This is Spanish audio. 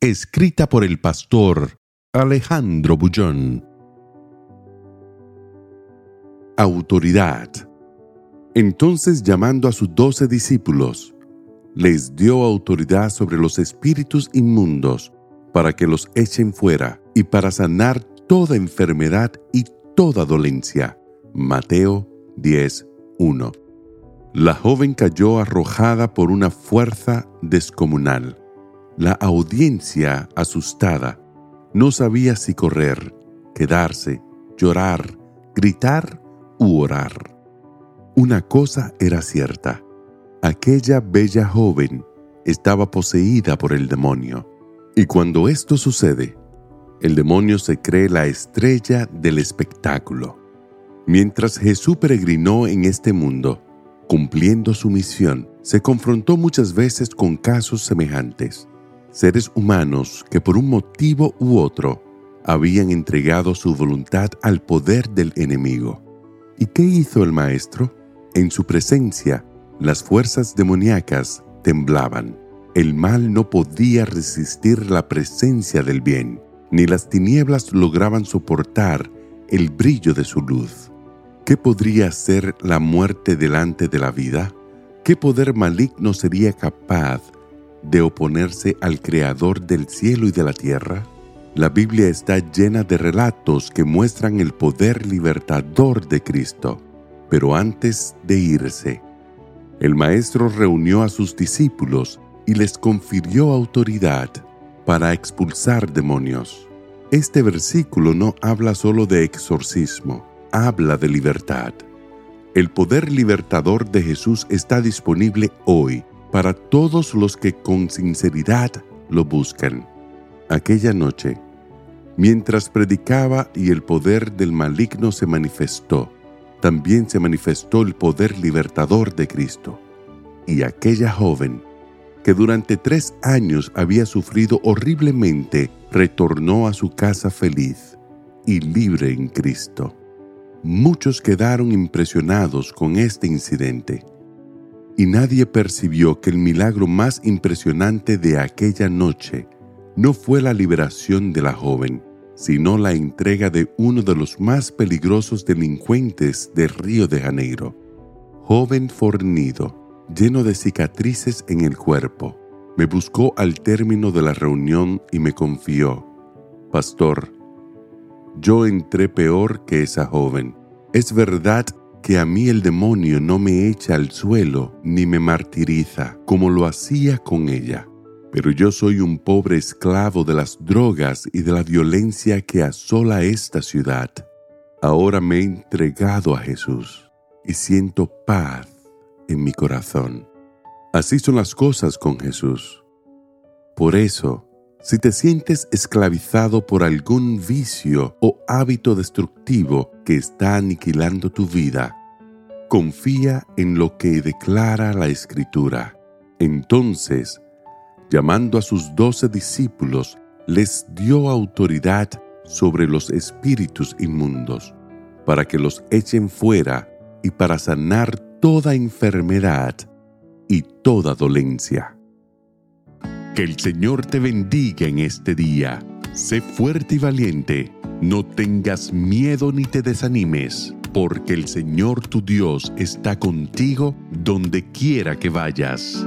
Escrita por el pastor Alejandro Bullón. Autoridad. Entonces llamando a sus doce discípulos, les dio autoridad sobre los espíritus inmundos para que los echen fuera y para sanar toda enfermedad y toda dolencia. Mateo 10:1. La joven cayó arrojada por una fuerza descomunal. La audiencia, asustada, no sabía si correr, quedarse, llorar, gritar u orar. Una cosa era cierta. Aquella bella joven estaba poseída por el demonio. Y cuando esto sucede, el demonio se cree la estrella del espectáculo. Mientras Jesús peregrinó en este mundo, cumpliendo su misión, se confrontó muchas veces con casos semejantes. Seres humanos que por un motivo u otro habían entregado su voluntad al poder del enemigo. ¿Y qué hizo el maestro? En su presencia, las fuerzas demoníacas temblaban. El mal no podía resistir la presencia del bien, ni las tinieblas lograban soportar el brillo de su luz. ¿Qué podría ser la muerte delante de la vida? ¿Qué poder maligno sería capaz de oponerse al Creador del cielo y de la tierra? La Biblia está llena de relatos que muestran el poder libertador de Cristo. Pero antes de irse, el Maestro reunió a sus discípulos y les confirió autoridad para expulsar demonios. Este versículo no habla solo de exorcismo, habla de libertad. El poder libertador de Jesús está disponible hoy para todos los que con sinceridad lo buscan. Aquella noche, mientras predicaba y el poder del maligno se manifestó, también se manifestó el poder libertador de Cristo. Y aquella joven, que durante tres años había sufrido horriblemente, retornó a su casa feliz y libre en Cristo. Muchos quedaron impresionados con este incidente, y nadie percibió que el milagro más impresionante de aquella noche no fue la liberación de la joven, sino la entrega de uno de los más peligrosos delincuentes de Río de Janeiro. Joven fornido, lleno de cicatrices en el cuerpo, me buscó al término de la reunión y me confió, Pastor, yo entré peor que esa joven. Es verdad que a mí el demonio no me echa al suelo ni me martiriza como lo hacía con ella. Pero yo soy un pobre esclavo de las drogas y de la violencia que asola esta ciudad. Ahora me he entregado a Jesús y siento paz en mi corazón. Así son las cosas con Jesús. Por eso, si te sientes esclavizado por algún vicio o hábito destructivo que está aniquilando tu vida, confía en lo que declara la Escritura. Entonces, llamando a sus doce discípulos, les dio autoridad sobre los espíritus inmundos, para que los echen fuera y para sanar toda enfermedad y toda dolencia. Que el Señor te bendiga en este día. Sé fuerte y valiente. No tengas miedo ni te desanimes, porque el Señor tu Dios está contigo donde quiera que vayas.